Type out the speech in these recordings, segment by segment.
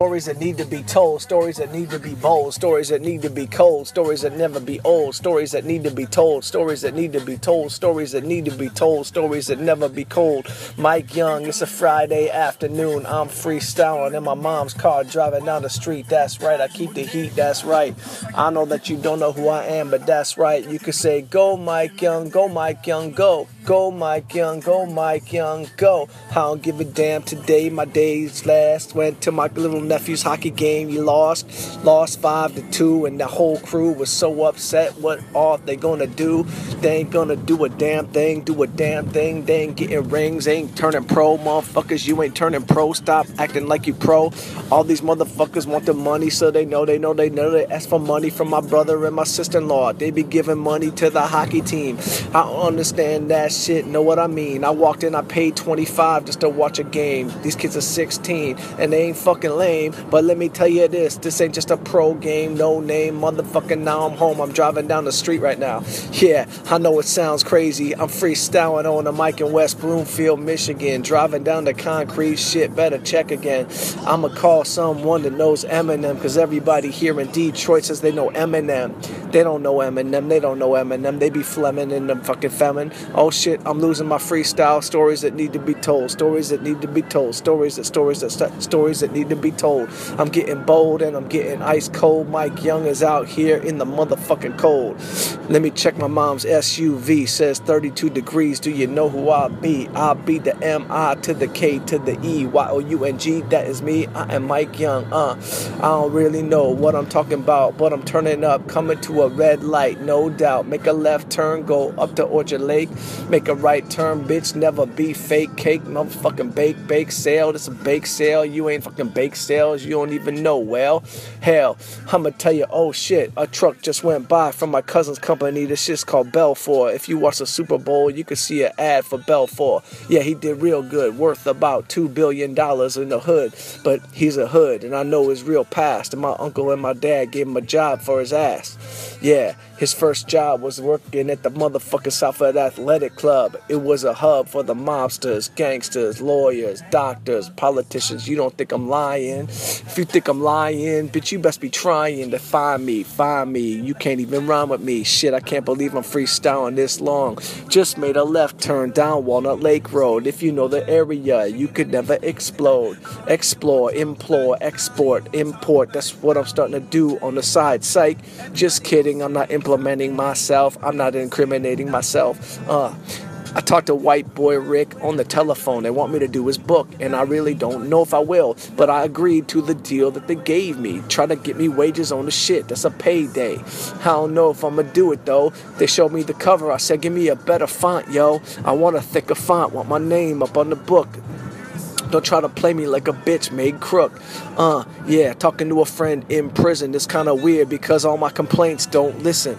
Stories that need to be told, stories that need to be bold, stories that need to be cold, stories that never be old, stories that need to be told, stories that need to be told, stories that need to be told, stories that never be cold. Mike Young, it's a Friday afternoon. I'm freestyling in my mom's car driving down the street. That's right, I keep the heat, that's right. I know that you don't know who I am, but that's right. You could say, Go Mike Young, go Mike Young, go. Go Mike Young, go Mike Young, go. I don't give a damn today, my days last. Went to my little nephew's hockey game, you lost. Lost five to two, and the whole crew was so upset. What are they gonna do? They ain't gonna do a damn thing, do a damn thing. They ain't getting rings, they ain't turning pro, motherfuckers. You ain't turning pro. Stop acting like you pro. All these motherfuckers want the money, so they know, they know, they know. They ask for money from my brother and my sister in law. They be giving money to the hockey team. I understand that shit, know what I mean? I walked in, I paid 25 just to watch a game. These kids are 16 and they ain't fucking lame. But let me tell you this this ain't just a pro game, no name, motherfucking. Now I'm home, I'm driving down the street right now. Yeah, I know it sounds crazy. I'm freestyling on the mic in West Bloomfield, Michigan. Driving down the concrete shit, better check again. I'ma call someone that knows Eminem, cause everybody here in Detroit says they know Eminem. They don't know Eminem, they don't know Eminem. They be flemming in the fucking femin. Oh shit, I'm losing my freestyle. Stories that need to be told. Stories that need to be told. Stories that stories that st- stories that need to be told. I'm getting bold and I'm getting ice cold. Mike Young is out here in the motherfucking cold. Let me check my mom's SUV. Says 32 degrees. Do you know who I be? I be the M I to the K to the E Y O U N G. That is me. I am Mike Young. Uh, I don't really know what I'm talking about, but I'm turning up, coming to a red light, no doubt. Make a left turn, go up to Orchard Lake. Make a right turn, bitch. Never be fake cake, motherfucking bake, bake sale. This a bake sale. You ain't fucking bake You don't even know. Well, hell, I'ma tell you. Oh shit, a truck just went by from my cousin's company. This shit's called Belfor. If you watch the Super Bowl, you could see an ad for Belfor. Yeah, he did real good, worth about two billion dollars in the hood. But he's a hood, and I know his real past. And my uncle and my dad gave him a job for his ass. Yeah, his first job was working at the motherfucking Southfield Athletic Club. It was a hub for the mobsters, gangsters, lawyers, doctors, politicians. You don't think I'm lying? If you think I'm lying, bitch, you best be trying to find me. Find me. You can't even rhyme with me. Shit, I can't believe I'm freestyling this long. Just made a left turn down Walnut Lake Road. If you know the area, you could never explode. Explore, implore, export, import. That's what I'm starting to do on the side. Psych. Just kidding. I'm not implementing myself. I'm not incriminating myself. Uh, I talked to white boy Rick on the telephone. They want me to do his book, and I really don't know if I will. But I agreed to the deal that they gave me. Try to get me wages on the shit. That's a payday. I don't know if I'm gonna do it though. They showed me the cover. I said, give me a better font, yo. I want a thicker font. Want my name up on the book. Don't try to play me like a bitch made crook. Uh, yeah, talking to a friend in prison is kind of weird because all my complaints don't listen.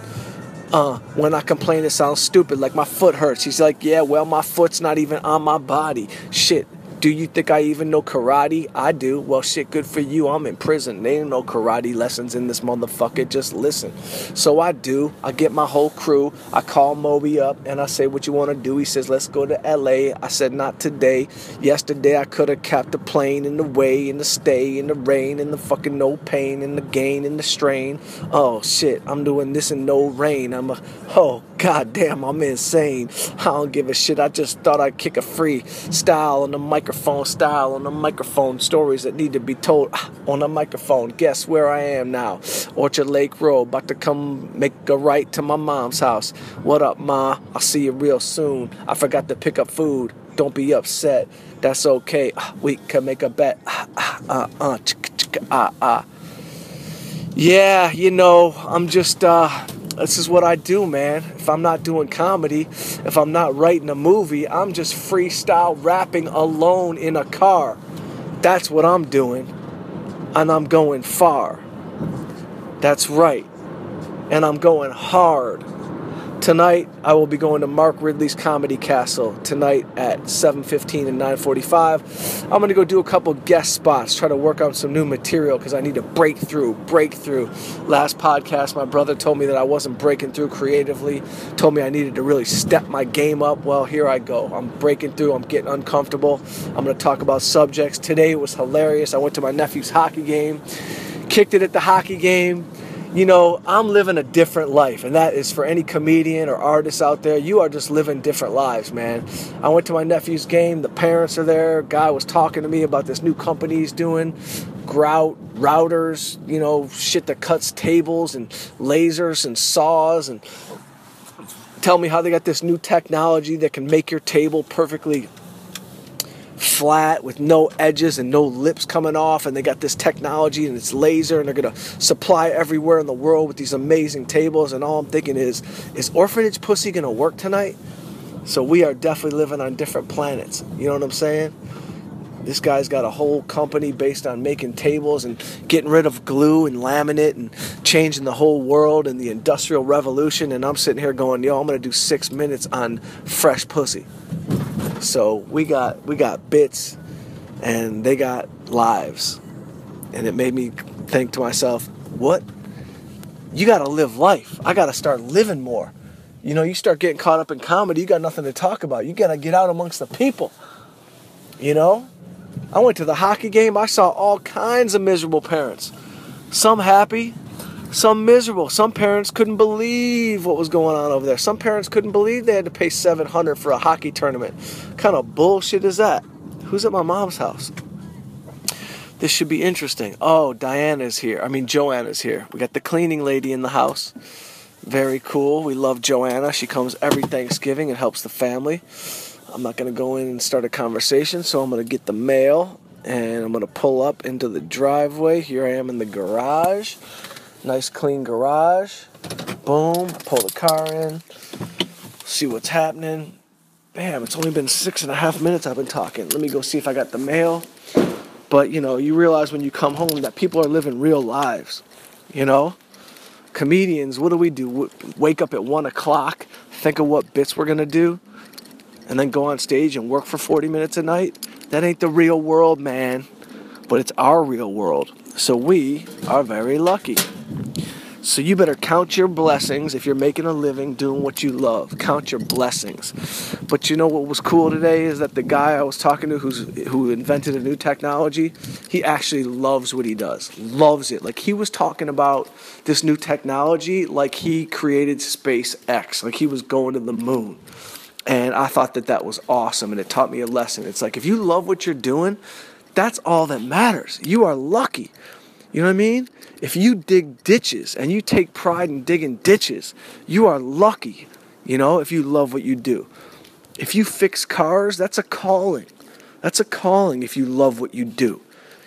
Uh, when I complain, it sounds stupid, like my foot hurts. He's like, yeah, well, my foot's not even on my body. Shit. Do you think I even know karate? I do. Well, shit, good for you. I'm in prison. They ain't no karate lessons in this motherfucker. Just listen. So I do. I get my whole crew. I call Moby up and I say, What you want to do? He says, Let's go to LA. I said, Not today. Yesterday, I could have capped the plane in the way, in the stay, in the rain, in the fucking no pain, in the gain, in the strain. Oh, shit. I'm doing this in no rain. I'm a, oh, goddamn, I'm insane. I don't give a shit. I just thought I'd kick a free style on the microphone, style on the microphone, stories that need to be told ah, on the microphone. Guess where I am now? Orchard Lake Road, about to come make a right to my mom's house. What up, Ma? I'll see you real soon. I forgot to pick up food. Don't be upset. That's okay. Ah, We can make a bet. Ah, chicka, ah, ah. Yeah, you know, I'm just, uh, this is what I do, man. If I'm not doing comedy, if I'm not writing a movie, I'm just freestyle rapping alone in a car. That's what I'm doing. And I'm going far. That's right. And I'm going hard. Tonight, I will be going to Mark Ridley's Comedy Castle tonight at 7:15 and 9:45. I'm going to go do a couple guest spots, try to work on some new material because I need to break through, break through. Last podcast, my brother told me that I wasn't breaking through creatively, told me I needed to really step my game up. Well, here I go. I'm breaking through. I'm getting uncomfortable. I'm going to talk about subjects. Today was hilarious. I went to my nephew's hockey game, kicked it at the hockey game you know, I'm living a different life, and that is for any comedian or artist out there. You are just living different lives, man. I went to my nephew's game. The parents are there. Guy was talking to me about this new company he's doing, grout routers. You know, shit that cuts tables and lasers and saws, and tell me how they got this new technology that can make your table perfectly flat with no edges and no lips coming off and they got this technology and it's laser and they're going to supply everywhere in the world with these amazing tables and all I'm thinking is is orphanage pussy going to work tonight? So we are definitely living on different planets. You know what I'm saying? This guy's got a whole company based on making tables and getting rid of glue and laminate and changing the whole world and the industrial revolution and I'm sitting here going yo I'm going to do 6 minutes on fresh pussy so we got we got bits and they got lives. And it made me think to myself, what? You got to live life. I got to start living more. You know, you start getting caught up in comedy, you got nothing to talk about. You got to get out amongst the people. You know? I went to the hockey game, I saw all kinds of miserable parents. Some happy, some miserable. Some parents couldn't believe what was going on over there. Some parents couldn't believe they had to pay 700 for a hockey tournament. What kind of bullshit is that? Who's at my mom's house? This should be interesting. Oh, Diana's here. I mean, Joanna's here. We got the cleaning lady in the house. Very cool. We love Joanna. She comes every Thanksgiving and helps the family. I'm not going to go in and start a conversation, so I'm going to get the mail and I'm going to pull up into the driveway. Here I am in the garage. Nice clean garage. Boom. Pull the car in. See what's happening. Bam, it's only been six and a half minutes I've been talking. Let me go see if I got the mail. But you know, you realize when you come home that people are living real lives. You know? Comedians, what do we do? Wake up at one o'clock, think of what bits we're gonna do, and then go on stage and work for 40 minutes a night? That ain't the real world, man. But it's our real world. So we are very lucky. So you better count your blessings if you're making a living doing what you love. Count your blessings. But you know what was cool today is that the guy I was talking to who's who invented a new technology, he actually loves what he does. Loves it. Like he was talking about this new technology like he created SpaceX, like he was going to the moon. And I thought that that was awesome and it taught me a lesson. It's like if you love what you're doing, that's all that matters. You are lucky. You know what I mean? If you dig ditches and you take pride in digging ditches, you are lucky, you know, if you love what you do. If you fix cars, that's a calling. That's a calling if you love what you do.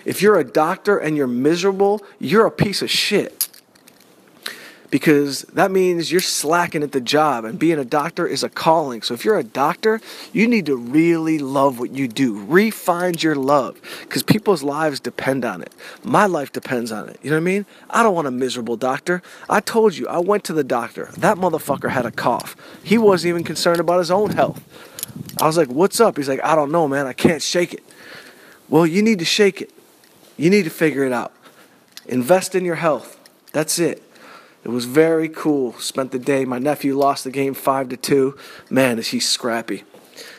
If you're a doctor and you're miserable, you're a piece of shit because that means you're slacking at the job and being a doctor is a calling. So if you're a doctor, you need to really love what you do. Refine your love because people's lives depend on it. My life depends on it. You know what I mean? I don't want a miserable doctor. I told you, I went to the doctor. That motherfucker had a cough. He wasn't even concerned about his own health. I was like, "What's up?" He's like, "I don't know, man. I can't shake it." Well, you need to shake it. You need to figure it out. Invest in your health. That's it. It was very cool. Spent the day. My nephew lost the game five to two. Man, is he scrappy.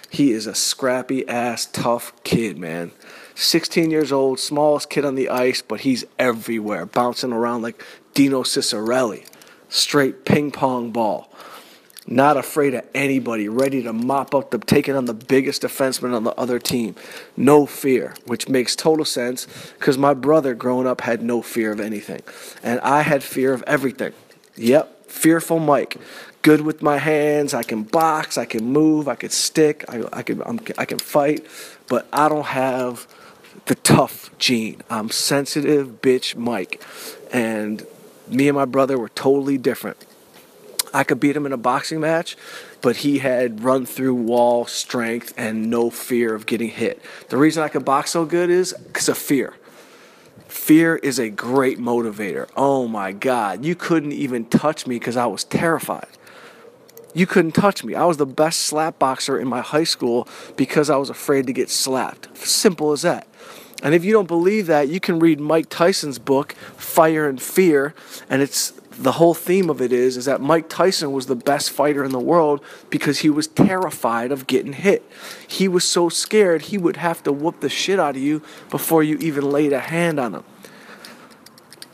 He is a scrappy ass tough kid, man. 16 years old, smallest kid on the ice, but he's everywhere, bouncing around like Dino Ciccarelli. Straight ping pong ball. Not afraid of anybody, ready to mop up the taking on the biggest defenseman on the other team. No fear, which makes total sense because my brother growing up had no fear of anything. And I had fear of everything. Yep, fearful Mike. Good with my hands. I can box. I can move. I can stick. I, I can I'm, I can fight, but I don't have the tough gene. I'm sensitive, bitch, Mike, and me and my brother were totally different. I could beat him in a boxing match, but he had run through wall strength and no fear of getting hit. The reason I could box so good is because of fear. Fear is a great motivator. Oh my God, you couldn't even touch me because I was terrified. You couldn't touch me. I was the best slap boxer in my high school because I was afraid to get slapped. Simple as that. And if you don't believe that, you can read Mike Tyson's book, Fire and Fear, and it's the whole theme of it is is that Mike Tyson was the best fighter in the world because he was terrified of getting hit. He was so scared he would have to whoop the shit out of you before you even laid a hand on him.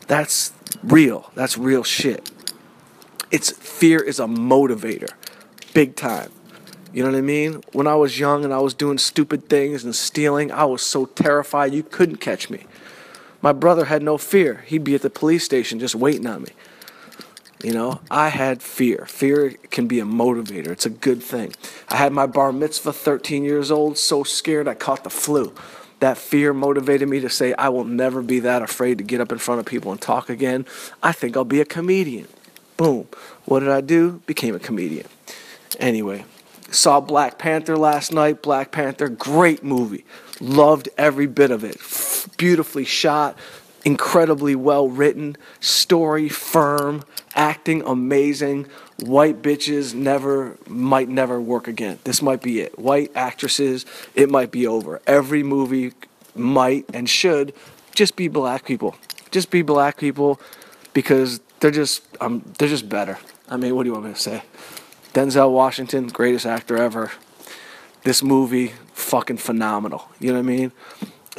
That's real. That's real shit. It's fear is a motivator. Big time. You know what I mean? When I was young and I was doing stupid things and stealing, I was so terrified you couldn't catch me. My brother had no fear. He'd be at the police station just waiting on me. You know, I had fear. Fear can be a motivator. It's a good thing. I had my bar mitzvah, 13 years old, so scared I caught the flu. That fear motivated me to say, I will never be that afraid to get up in front of people and talk again. I think I'll be a comedian. Boom. What did I do? Became a comedian. Anyway, saw Black Panther last night. Black Panther, great movie. Loved every bit of it. Beautifully shot, incredibly well written, story firm, acting amazing. White bitches never might never work again. This might be it. White actresses, it might be over. Every movie might and should just be black people. Just be black people because they're just um they're just better. I mean, what do you want me to say? Denzel Washington, greatest actor ever. This movie, fucking phenomenal. You know what I mean?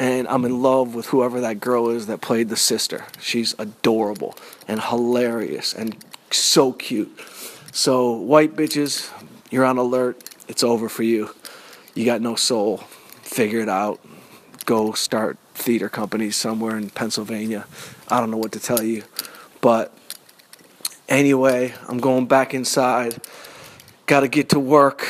And I'm in love with whoever that girl is that played the sister. She's adorable and hilarious and so cute. So, white bitches, you're on alert. It's over for you. You got no soul. Figure it out. Go start theater companies somewhere in Pennsylvania. I don't know what to tell you. But anyway, I'm going back inside. Got to get to work.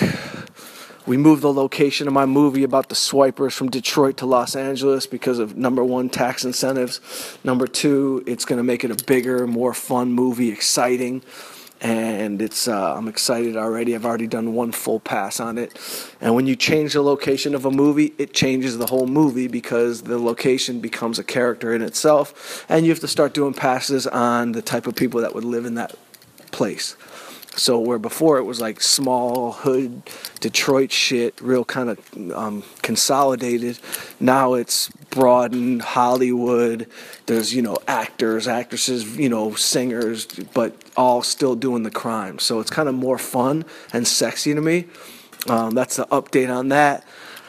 We moved the location of my movie about the swipers from Detroit to Los Angeles because of number one, tax incentives. Number two, it's going to make it a bigger, more fun movie, exciting. And it's uh, I'm excited already. I've already done one full pass on it. And when you change the location of a movie, it changes the whole movie because the location becomes a character in itself. And you have to start doing passes on the type of people that would live in that place. So where before it was like small hood Detroit shit, real kind of um, consolidated. Now it's broadened Hollywood. There's you know actors, actresses, you know singers, but all still doing the crime. So it's kind of more fun and sexy to me. Um, that's the update on that.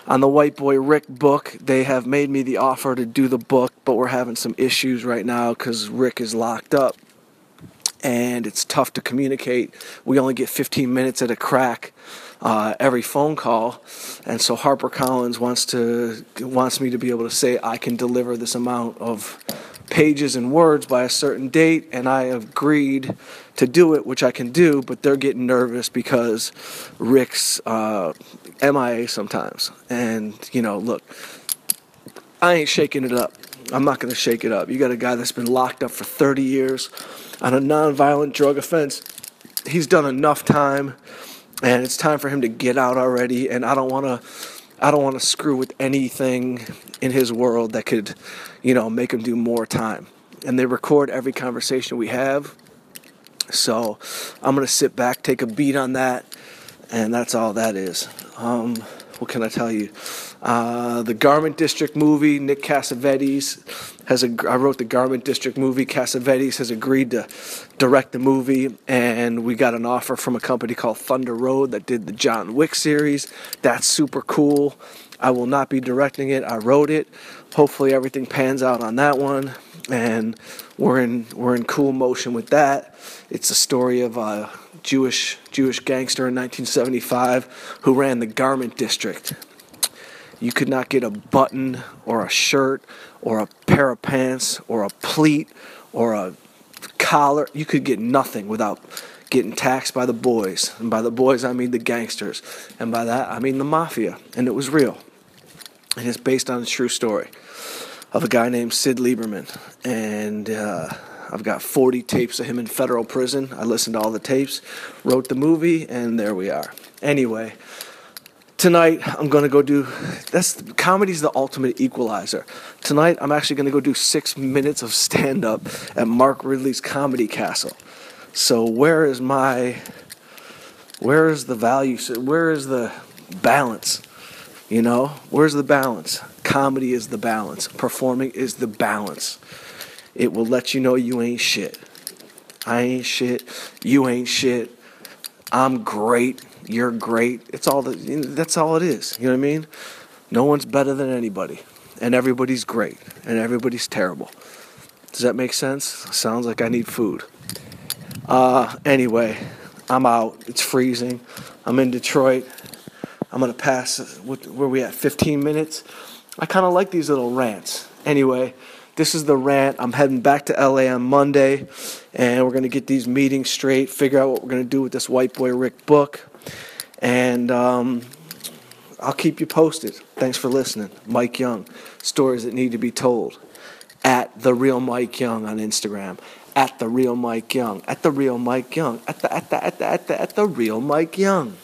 On the White Boy Rick book, they have made me the offer to do the book, but we're having some issues right now because Rick is locked up and it's tough to communicate. We only get 15 minutes at a crack uh, every phone call, and so HarperCollins wants to wants me to be able to say I can deliver this amount of pages and words by a certain date, and I agreed to do it, which I can do. But they're getting nervous because Rick's uh, MIA sometimes, and you know, look, I ain't shaking it up. I'm not going to shake it up. You got a guy that's been locked up for 30 years on a nonviolent drug offense. He's done enough time, and it's time for him to get out already. And I don't want to. I don't want to screw with anything in his world that could, you know, make him do more time. And they record every conversation we have. So I'm going to sit back, take a beat on that, and that's all that is. Um, what can I tell you? Uh, the Garment District movie, Nick Cassavetes has a. I wrote the Garment District movie. Cassavetes has agreed to direct the movie, and we got an offer from a company called Thunder Road that did the John Wick series. That's super cool. I will not be directing it. I wrote it. Hopefully everything pans out on that one, and we're in we're in cool motion with that. It's a story of a Jewish Jewish gangster in 1975 who ran the Garment District you could not get a button or a shirt or a pair of pants or a pleat or a collar. You could get nothing without getting taxed by the boys. And by the boys, I mean the gangsters. And by that, I mean the mafia. And it was real. And it's based on a true story of a guy named Sid Lieberman. And uh, I've got 40 tapes of him in federal prison. I listened to all the tapes, wrote the movie, and there we are. Anyway, tonight I'm gonna go do that's comedy's the ultimate equalizer. Tonight I'm actually gonna go do six minutes of stand up at Mark Ridley's Comedy Castle. So where is my Where is the value? Where is the balance? You know, where's the balance? Comedy is the balance. Performing is the balance. It will let you know you ain't shit. I ain't shit. You ain't shit. I'm great. You're great. It's all that's all it is. You know what I mean? No one's better than anybody. And everybody's great. And everybody's terrible. Does that make sense? Sounds like I need food. Uh, anyway, I'm out. It's freezing. I'm in Detroit. I'm gonna pass. Where we at? 15 minutes. I kind of like these little rants. Anyway, this is the rant. I'm heading back to LA on Monday, and we're gonna get these meetings straight. Figure out what we're gonna do with this White Boy Rick book, and um, I'll keep you posted. Thanks for listening, Mike Young. Stories that need to be told at the real Mike Young on Instagram, at the real Mike Young, at the real Mike Young, at the at the at the at the, at the real Mike Young.